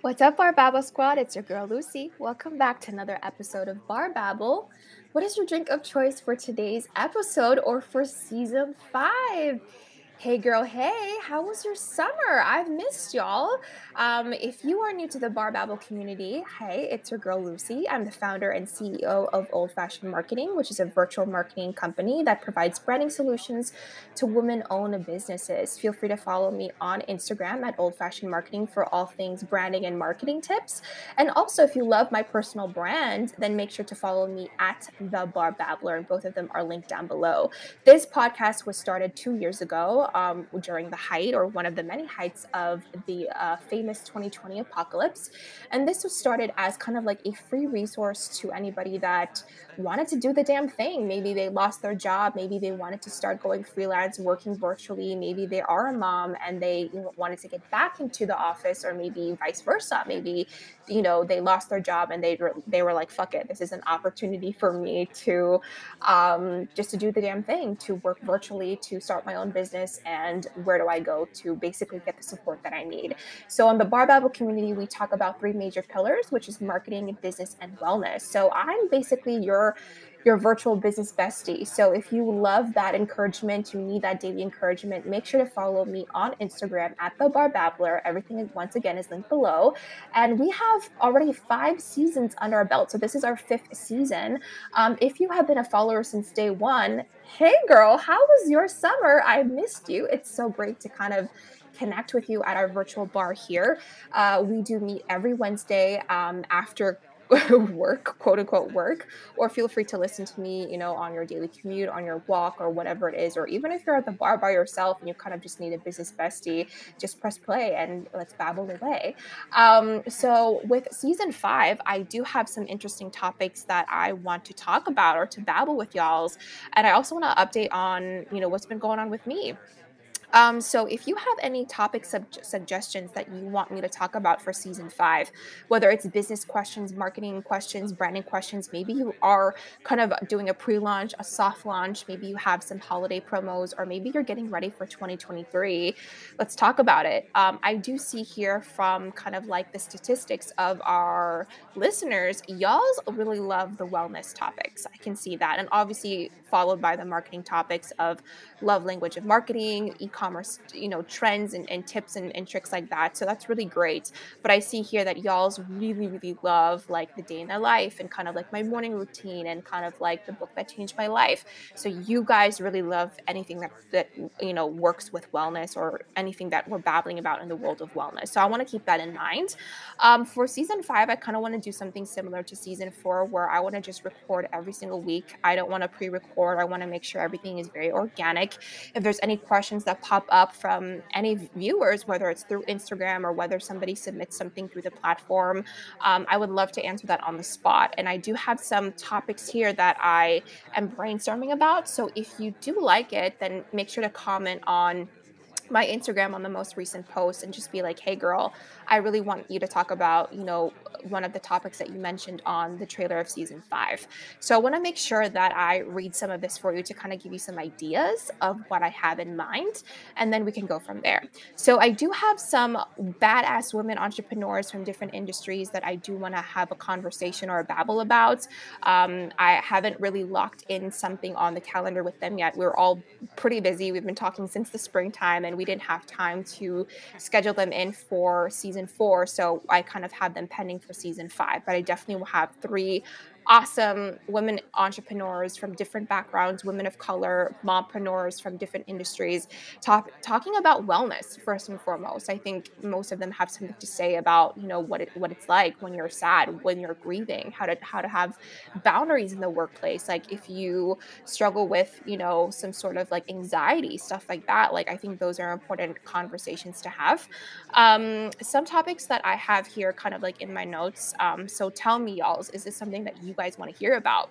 What's up, Bar Babble Squad? It's your girl Lucy. Welcome back to another episode of Bar Babble. What is your drink of choice for today's episode or for season five? Hey girl, hey, how was your summer? I've missed y'all. Um, if you are new to the Bar Babble community, hey, it's your girl Lucy. I'm the founder and CEO of Old Fashioned Marketing, which is a virtual marketing company that provides branding solutions to women owned businesses. Feel free to follow me on Instagram at Old Fashioned Marketing for all things branding and marketing tips. And also, if you love my personal brand, then make sure to follow me at The Bar Babbler. And both of them are linked down below. This podcast was started two years ago um, during the height or one of the many heights of the uh, famous 2020 apocalypse. And this was started as kind of like a free resource to anybody that wanted to do the damn thing. Maybe they lost their job. Maybe they wanted to start going freelance, working virtually. Maybe they are a mom and they wanted to get back into the office, or maybe vice versa. Maybe you know they lost their job and they were they were like, "Fuck it, this is an opportunity for me to um, just to do the damn thing, to work virtually, to start my own business, and where do I go to basically get the support that I need?" So on the Bar Babble community, we talk about three major pillars, which is marketing, business, and wellness. So I'm basically your your virtual business bestie. So if you love that encouragement, you need that daily encouragement, make sure to follow me on Instagram at the Bar Babbler. Everything once again is linked below. And we have already five seasons under our belt. So this is our fifth season. Um, if you have been a follower since day one, hey girl, how was your summer? I missed you. It's so great to kind of connect with you at our virtual bar here. Uh, we do meet every Wednesday um, after work, quote unquote work, or feel free to listen to me, you know, on your daily commute, on your walk, or whatever it is, or even if you're at the bar by yourself and you kind of just need a business bestie, just press play and let's babble away. Um, so with season five, I do have some interesting topics that I want to talk about or to babble with y'all's, and I also want to update on, you know, what's been going on with me. Um, so if you have any topic sub- suggestions that you want me to talk about for season five, whether it's business questions, marketing questions, branding questions, maybe you are kind of doing a pre-launch, a soft launch, maybe you have some holiday promos, or maybe you're getting ready for 2023. Let's talk about it. Um, I do see here from kind of like the statistics of our listeners, y'all's really love the wellness topics. I can see that, and obviously followed by the marketing topics of love language of marketing, e-commerce, you know, trends and, and tips and, and tricks like that. So that's really great. But I see here that y'all's really, really love like the day in their life and kind of like my morning routine and kind of like the book that changed my life. So you guys really love anything that that you know works with wellness or anything that we're babbling about in the world of wellness. So I want to keep that in mind. Um, for season five, I kind of want to do something similar to season four, where I want to just record every single week. I don't want to pre-record. I want to make sure everything is very organic. If there's any questions that pop up from any viewers, whether it's through Instagram or whether somebody submits something through the platform, um, I would love to answer that on the spot. And I do have some topics here that I am brainstorming about. So if you do like it, then make sure to comment on my Instagram on the most recent post and just be like, hey, girl, I really want you to talk about, you know, one of the topics that you mentioned on the trailer of season five. So I want to make sure that I read some of this for you to kind of give you some ideas of what I have in mind, and then we can go from there. So I do have some badass women entrepreneurs from different industries that I do want to have a conversation or a babble about. Um, I haven't really locked in something on the calendar with them yet. We're all pretty busy. We've been talking since the springtime, and we didn't have time to schedule them in for season four. So I kind of had them pending for season five. But I definitely will have three awesome women entrepreneurs from different backgrounds, women of color, mompreneurs from different industries, talk, talking about wellness first and foremost. I think most of them have something to say about you know what it, what it's like when you're sad, when you're grieving, how to how to have boundaries in the workplace. Like if you struggle with you know some sort of like anxiety, stuff like that. Like I think those are important conversations to have. Um, some topics that I have here, kind of like in my notes. Um, so tell me, y'all, is this something that you guys want to hear about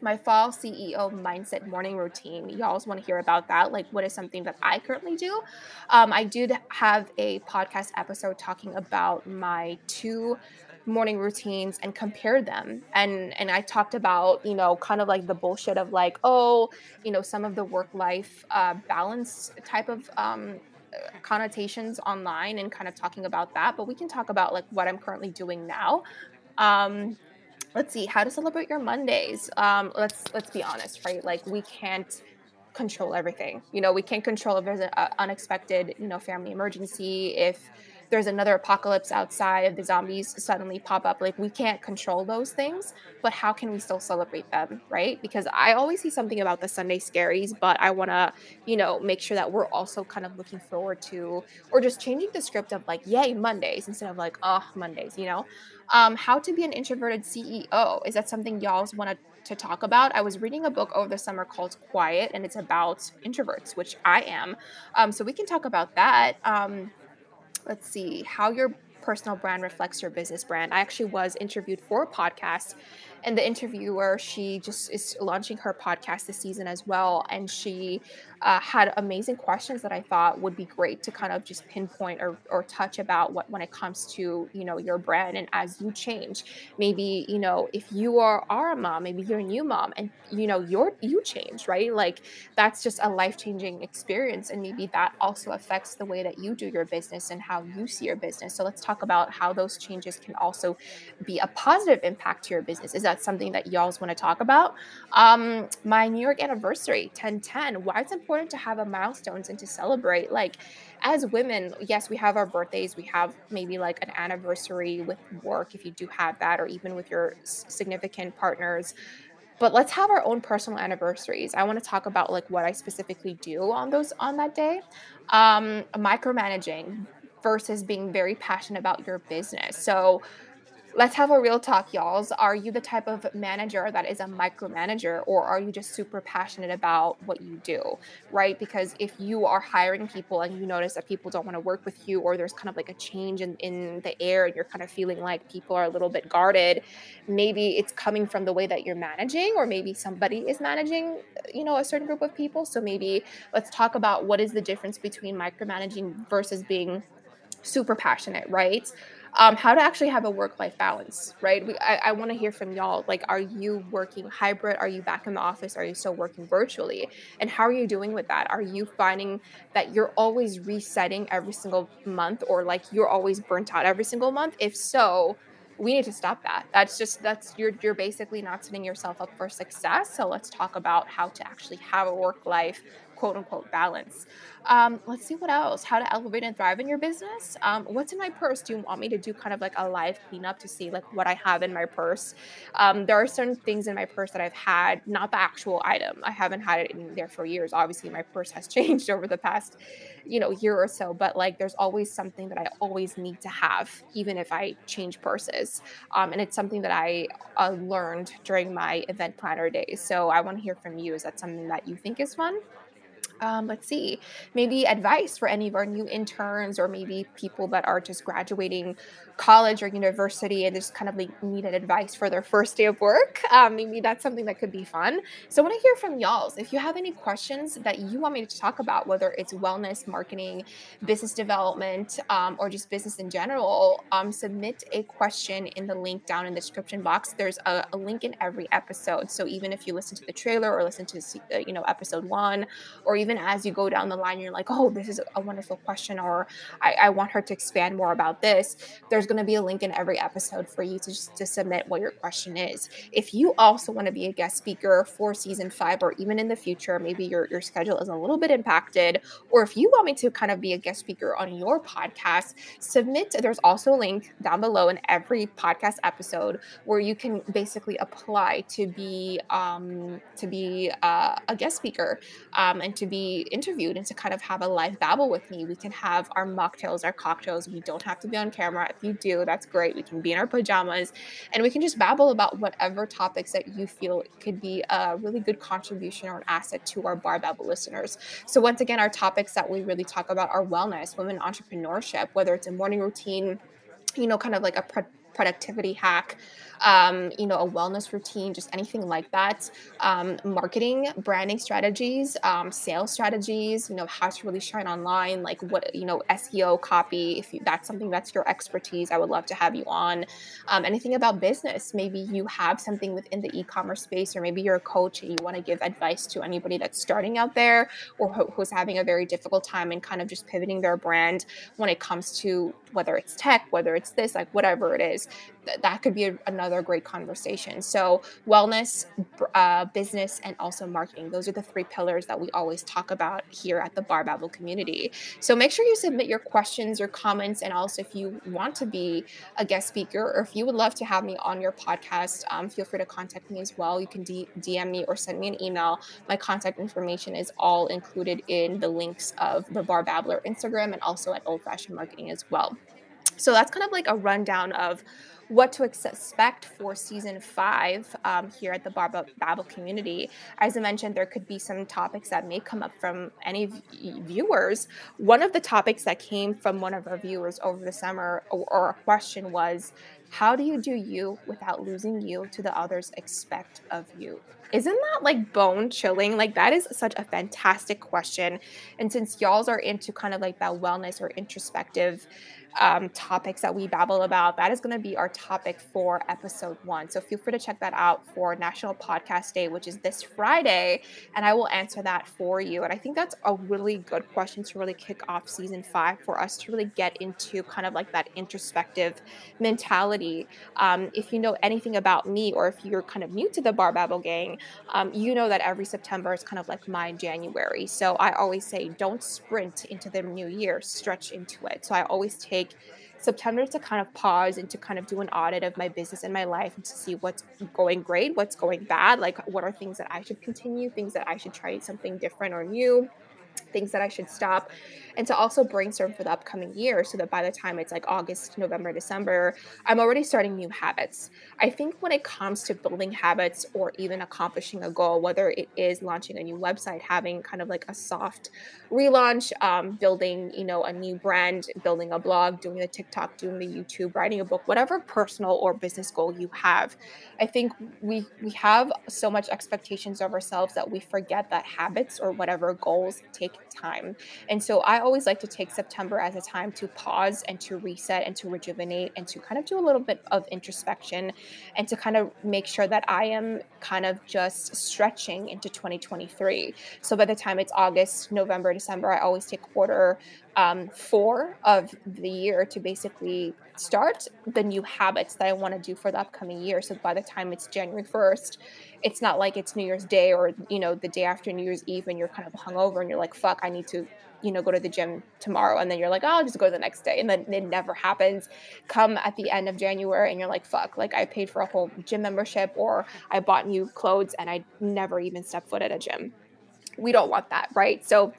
my fall CEO mindset morning routine. Always want to hear about that. Like, what is something that I currently do? Um, I did have a podcast episode talking about my two morning routines and compare them and and i talked about you know kind of like the bullshit of like oh you know some of the work life uh, balance type of um, connotations online and kind of talking about that, but we can talk about like what I'm currently doing now. Um, let's see how to celebrate your Mondays. Um, let's let's be honest, right? Like we can't control everything. You know, we can't control if there's an unexpected, you know, family emergency, if there's another apocalypse outside, the zombies suddenly pop up. Like we can't control those things, but how can we still celebrate them, right? Because I always see something about the Sunday scaries, but I want to, you know, make sure that we're also kind of looking forward to, or just changing the script of like, yay, Mondays instead of like, oh, Mondays, you know? Um, how to be an introverted CEO. Is that something y'all want to to talk about. I was reading a book over the summer called Quiet, and it's about introverts, which I am. Um, so we can talk about that. Um, let's see how your personal brand reflects your business brand. I actually was interviewed for a podcast and the interviewer she just is launching her podcast this season as well and she uh, had amazing questions that i thought would be great to kind of just pinpoint or, or touch about what when it comes to you know your brand and as you change maybe you know if you are, are a mom maybe you're a new mom and you know you're you change right like that's just a life-changing experience and maybe that also affects the way that you do your business and how you see your business so let's talk about how those changes can also be a positive impact to your business is that something that y'all's want to talk about. Um, my New York anniversary, 1010. Why it's important to have a milestones and to celebrate. Like, as women, yes, we have our birthdays. We have maybe like an anniversary with work if you do have that, or even with your significant partners but let's have our own personal anniversaries i want to talk about like what i specifically do on those on that day um micromanaging versus being very passionate about your business so let's have a real talk, y'alls. Are you the type of manager that is a micromanager, or are you just super passionate about what you do, right? Because if you are hiring people and you notice that people don't want to work with you, or there's kind of like a change in, in the air and you're kind of feeling like people are a little bit guarded, maybe it's coming from the way that you're managing, or maybe somebody is managing, you know, a certain group of people. So maybe let's talk about what is the difference between micromanaging versus being super passionate, right? Um, how to actually have a work life balance, right? We, I, I want to hear from y'all. Like, are you working hybrid? Are you back in the office? Are you still working virtually? And how are you doing with that? Are you finding that you're always resetting every single month or like you're always burnt out every single month? If so, we need to stop that. That's just that's you're you're basically not setting yourself up for success. So let's talk about how to actually have a work life quote unquote balance. Um, let's see what else. How to elevate and thrive in your business. Um, what's in my purse? Do you want me to do kind of like a live cleanup to see like what I have in my purse? Um, there are certain things in my purse that I've had, not the actual item. I haven't had it in there for years. Obviously, my purse has changed over the past, you know, year or so. But like, there's always something that I always need to have, even if I change purses. Um, and it's something that I uh, learned during my event planner days. So I want to hear from you. Is that something that you think is fun? Um, let's see, maybe advice for any of our new interns or maybe people that are just graduating college or university and just kind of like needed advice for their first day of work. Um, maybe that's something that could be fun. So I want to hear from y'all. If you have any questions that you want me to talk about, whether it's wellness, marketing, business development, um, or just business in general, um, submit a question in the link down in the description box. There's a, a, link in every episode. So even if you listen to the trailer or listen to uh, you know episode one, or even even as you go down the line, you're like, oh, this is a wonderful question, or I, I want her to expand more about this. There's going to be a link in every episode for you to just to submit what your question is. If you also want to be a guest speaker for season five, or even in the future, maybe your, your schedule is a little bit impacted, or if you want me to kind of be a guest speaker on your podcast, submit. There's also a link down below in every podcast episode where you can basically apply to be um, to be uh, a guest speaker um, and to be be interviewed and to kind of have a live babble with me. We can have our mocktails, our cocktails. We don't have to be on camera. If you do, that's great. We can be in our pajamas and we can just babble about whatever topics that you feel could be a really good contribution or an asset to our Bar Babble listeners. So, once again, our topics that we really talk about are wellness, women entrepreneurship, whether it's a morning routine, you know, kind of like a productivity hack, um, you know, a wellness routine, just anything like that. Um, marketing, branding strategies, um, sales strategies, you know, how to really shine online, like what, you know, SEO copy, if you, that's something that's your expertise, I would love to have you on. Um, anything about business, maybe you have something within the e-commerce space, or maybe you're a coach and you want to give advice to anybody that's starting out there or who's having a very difficult time and kind of just pivoting their brand when it comes to whether it's tech, whether it's this, like whatever it is, th- that could be a, another great conversation. So, wellness, uh, business, and also marketing. Those are the three pillars that we always talk about here at the Bar Babble community. So, make sure you submit your questions, your comments, and also if you want to be a guest speaker or if you would love to have me on your podcast, um, feel free to contact me as well. You can D- DM me or send me an email. My contact information is all included in the links of the Bar Babbler Instagram and also at Old Fashioned Marketing as well. So that's kind of like a rundown of what to expect for season five um, here at the Bar Babble community. As I mentioned, there could be some topics that may come up from any viewers. One of the topics that came from one of our viewers over the summer, or, or a question was, how do you do you without losing you to the others expect of you? Isn't that like bone chilling? Like, that is such a fantastic question. And since y'all's are into kind of like that wellness or introspective um, topics that we babble about, that is going to be our topic for episode one. So feel free to check that out for National Podcast Day, which is this Friday, and I will answer that for you. And I think that's a really good question to really kick off season five for us to really get into kind of like that introspective mentality. Um, if you know anything about me, or if you're kind of new to the Bar Babble gang, um, you know that every September is kind of like my January. So I always say, don't sprint into the new year, stretch into it. So I always take take September to kind of pause and to kind of do an audit of my business and my life and to see what's going great, what's going bad, like what are things that I should continue, things that I should try something different or new things that I should stop, and to also brainstorm for the upcoming year so that by the time it's like August, November, December, I'm already starting new habits. I think when it comes to building habits or even accomplishing a goal, whether it is launching a new website, having kind of like a soft relaunch, um, building, you know, a new brand, building a blog, doing the TikTok, doing the YouTube, writing a book, whatever personal or business goal you have, I think we we have so much expectations of ourselves that we forget that habits or whatever goals take time. And so I always like to take September as a time to pause and to reset and to rejuvenate and to kind of do a little bit of introspection and to kind of make sure that I am kind of just stretching into 2023. So by the time it's August, November, December, I always take quarter um, four of the year to basically start the new habits that I want to do for the upcoming year. So by the time it's January 1st, it's not like it's New Year's Day or, you know, the day after New Year's Eve and you're kind of hungover and you're like, fuck, I need to, you know, go to the gym tomorrow. And then you're like, oh, I'll just go the next day. And then it never happens. Come at the end of January and you're like, fuck, like I paid for a whole gym membership or I bought new clothes and I never even stepped foot at a gym. We don't want that, right? So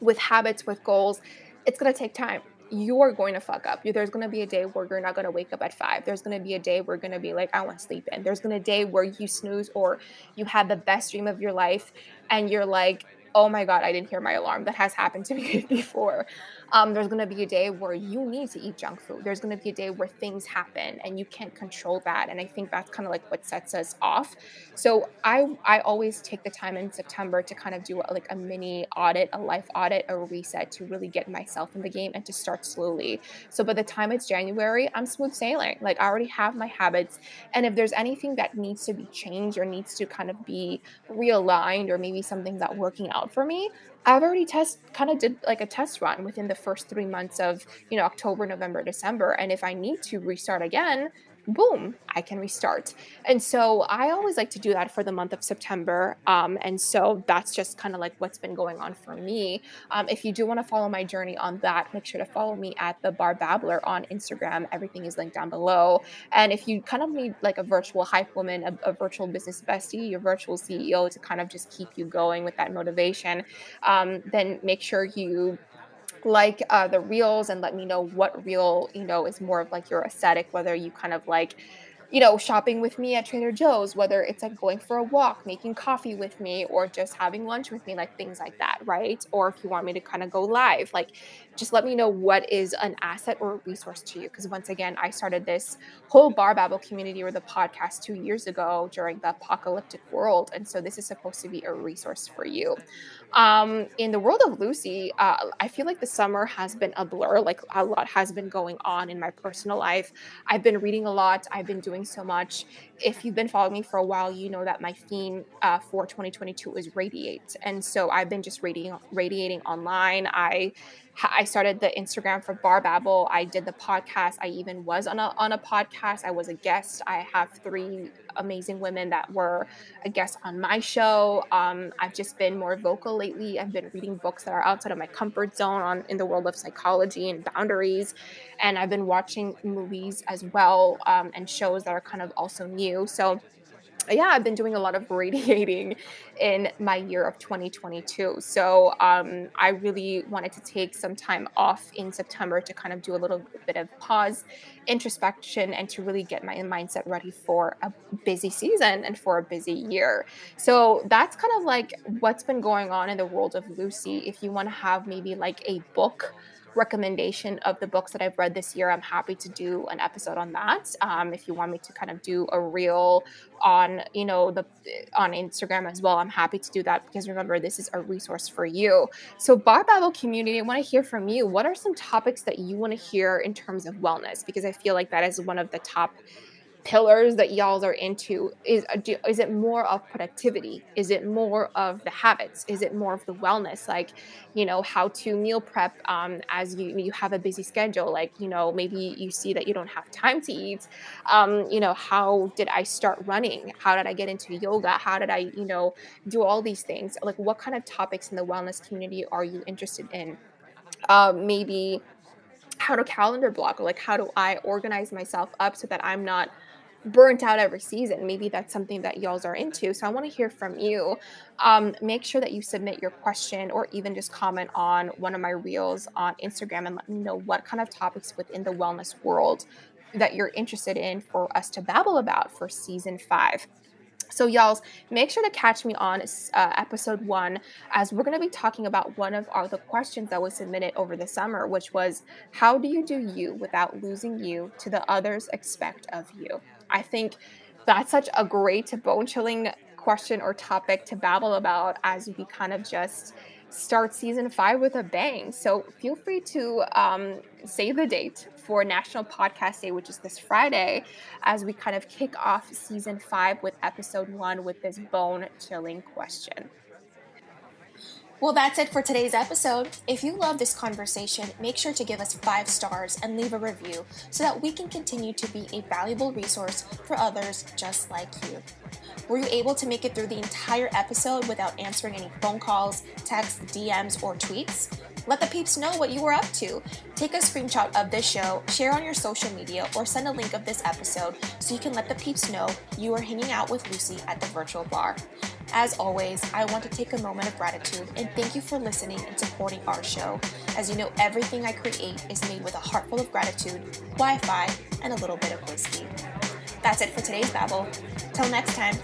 with habits, with goals, it's going to take time you're going to fuck up. There's going to be a day where you're not going to wake up at five. There's going to be a day where you're going to be like, I want to sleep in. There's going to be a day where you snooze or you had the best dream of your life and you're like, oh my God, I didn't hear my alarm. That has happened to me before. Um, there's going to be a day where you need to eat junk food. There's going to be a day where things happen and you can't control that. And I think that's kind of like what sets us off. So I I always take the time in September to kind of do like a mini audit, a life audit, a reset to really get myself in the game and to start slowly. So by the time it's January, I'm smooth sailing. Like I already have my habits. And if there's anything that needs to be changed or needs to kind of be realigned or maybe something's not working out for me, I've already test kind of did like a test run within the first three months of you know October, November, December, and if I need to restart again, boom, I can restart. And so I always like to do that for the month of September. Um, and so that's just kind of like what's been going on for me. Um, if you do want to follow my journey on that, make sure to follow me at the Bar Babbler on Instagram. Everything is linked down below. And if you kind of need like a virtual hype woman, a, a virtual business bestie, your virtual CEO to kind of just keep you going with that motivation, um, then make sure you like uh, the reels and let me know what reel you know is more of like your aesthetic whether you kind of like you know, shopping with me at Trader Joe's, whether it's like going for a walk, making coffee with me, or just having lunch with me, like things like that, right? Or if you want me to kind of go live, like just let me know what is an asset or a resource to you. Because once again, I started this whole Bar Babble community or the podcast two years ago during the apocalyptic world. And so this is supposed to be a resource for you. Um, in the world of Lucy, uh, I feel like the summer has been a blur. Like a lot has been going on in my personal life. I've been reading a lot. I've been doing so much. If you've been following me for a while, you know that my theme uh, for 2022 is radiate, and so I've been just radiating, radiating online. I I started the Instagram for Bar Babble. I did the podcast. I even was on a on a podcast. I was a guest. I have three amazing women that were a guest on my show. Um, I've just been more vocal lately. I've been reading books that are outside of my comfort zone on in the world of psychology and boundaries, and I've been watching movies as well um, and shows that are kind of also new. So yeah, I've been doing a lot of radiating in my year of 2022. So um, I really wanted to take some time off in September to kind of do a little bit of pause, introspection, and to really get my mindset ready for a busy season and for a busy year. So that's kind of like what's been going on in the world of Lucy. If you want to have maybe like a book recommendation of the books that I've read this year, I'm happy to do an episode on that. Um, if you want me to kind of do a reel on, you know, the on Instagram as well, I'm happy to do that because remember, this is a resource for you. So, Bar Babble community, I want to hear from you. What are some topics that you want to hear in terms of wellness? Because I feel like that is one of the top pillars that y'all are into is uh, is it more of productivity? Is it more of the habits? Is it more of the wellness? Like you know how to meal prep um, as you you have a busy schedule like you know maybe you see that you don't have time to eat. Um, you know how did i start running? How did i get into yoga? How did i you know do all these things? Like what kind of topics in the wellness community are you interested in? Um, maybe how to calendar block or like how do i organize myself up so that i'm not burnt out every season. Maybe that's something that y'all are into. So I want to hear from you. Um, make sure that you submit your question or even just comment on one of my reels on Instagram and let me know what kind of topics within the wellness world that you're interested in for us to babble about for season five. So, y'all, make sure to catch me on uh, episode one as we're going to be talking about one of our the questions that was submitted over the summer, which was, "How do you do you without losing you to the others expect of you?" I think that's such a great bone chilling question or topic to babble about as we kind of just start season five with a bang. So feel free to um, save the date for National Podcast Day, which is this Friday, as we kind of kick off season five with episode one with this bone chilling question. Well, that's it for today's episode. If you love this conversation, make sure to give us five stars and leave a review so that we can continue to be a valuable resource for others just like you. Were you able to make it through the entire episode without answering any phone calls, texts, DMs, or tweets? Let the peeps know what you were up to. Take a screenshot of this show, share on your social media, or send a link of this episode so you can let the peeps know you are hanging out with Lucy at the virtual bar. As always, I want to take a moment of gratitude and thank you for listening and supporting our show. As you know, everything I create is made with a heart full of gratitude, Wi Fi, and a little bit of whiskey. That's it for today's babble. Till next time.